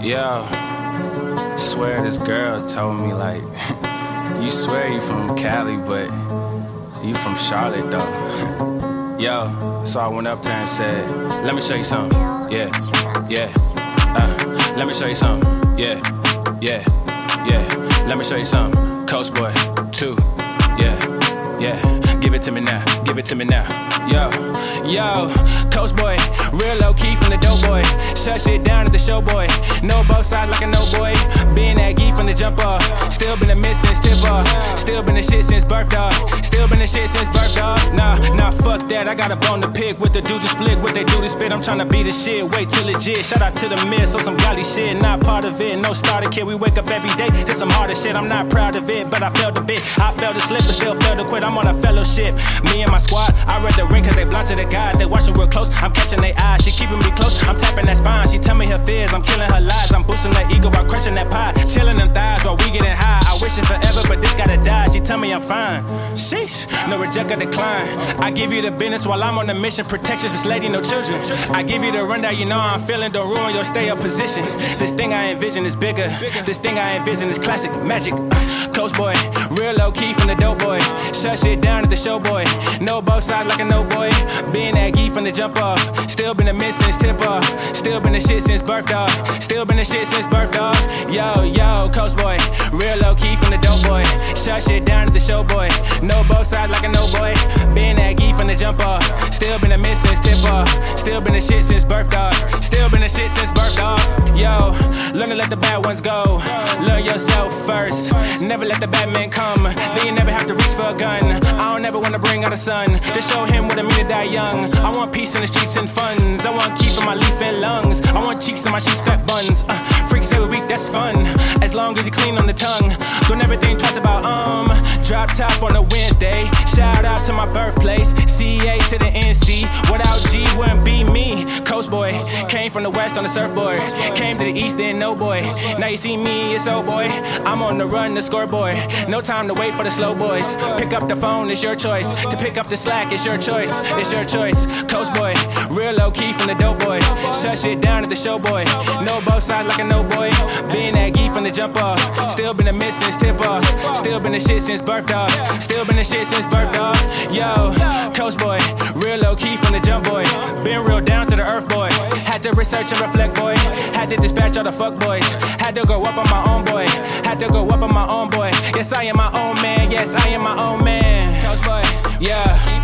Yo, swear this girl told me like, you swear you from Cali, but you from Charlotte though. Yo, so I went up there and said, let me show you something. Yeah, yeah. Uh, let me show you something. Yeah, yeah, yeah. Let me show you something. Coast boy, two. Yeah, yeah. Give it to me now. Give it to me now. Yo, yo, Coast boy, real low key from the dope boy. Shut shit down at the show boy. Know both sides like a no boy. Being that geek from the jump off. Still been a miss since off. Still been the shit since birth dog. Still been the shit since birth dog. Nah, nah, fuck that. I got a bone to pick with the dudes to split. What they do to spit. I'm trying to be the shit. Wait till legit. Shout out to the miss on some golly shit. Not part of it. No starter kid. We wake up every day. Did some harder shit. I'm not proud of it, but I felt a bit. I felt to slip, but still felt to quit. I'm on a fellowship. Me and my squad. I read the ring cause they blind to the God. They watching real close. I'm catching their eyes. She keeping me close. I'm tapping that spine. She tell me her fears. I'm killing her lies. I'm boosting her ego while crushing that pie. Chilling them thighs while we getting high. I wish it forever, but this gotta die. She tell me I'm fine. Sheesh, no reject or decline. I give you the business while I'm on a mission. Protection, this lady, no children. I give you the rundown, you know I'm feeling. Don't ruin your stay up position. This thing I envision is bigger. This thing I envision is classic magic. Coast boy, real low key from the dope boy. Shut shit down at the show boy. No both sides like a no boy. Being that geek from the jump off. Still been a miss since tip off. Still been the shit since birth dog. Still been the shit since birth dog. Yo, yo, Coast boy, Shut shit down at the show boy. No both sides like a no boy. Being that geek from the jump off. Still been a miss since tip off. Still been the shit since birth dog. Still been the shit since birth dog. Yo, learn to let the bad ones go. Learn yourself first. Never let the bad men come. Then you never have to reach for a gun. I don't ever wanna bring out a son. To show him what it mean to die young. I want peace in the streets and funds. I want keep in my leaf and lungs. I want cheeks in my sheets, fat buns. Uh, freaks every week, that's fun. As long as you clean on the tongue. Don't ever think top on a Wednesday. Shout out to my birthplace. To the NC. Without G wouldn't be me. Coast boy. Came from the west on the surfboard. Came to the east, then no boy. Now you see me, it's old boy. I'm on the run, the scoreboard. No time to wait for the slow boys. Pick up the phone, it's your choice. To pick up the slack, it's your choice. It's your choice. Coast boy. Real low key from the dope boy. Shut shit down at the show boy. No both sides like a no boy. Being that geek from the jump off. Still been a miss since tip off. Still been the shit since birth dog. Still been the shit since birth dog. Yo, Coast boy. Real low key from the jump boy. Been real down to the earth boy. Had to research and reflect boy. Had to dispatch all the fuck boys. Had to go up on my own boy. Had to go up on my own boy. Yes, I am my own man. Yes, I am my own man. Coast boy. Yeah.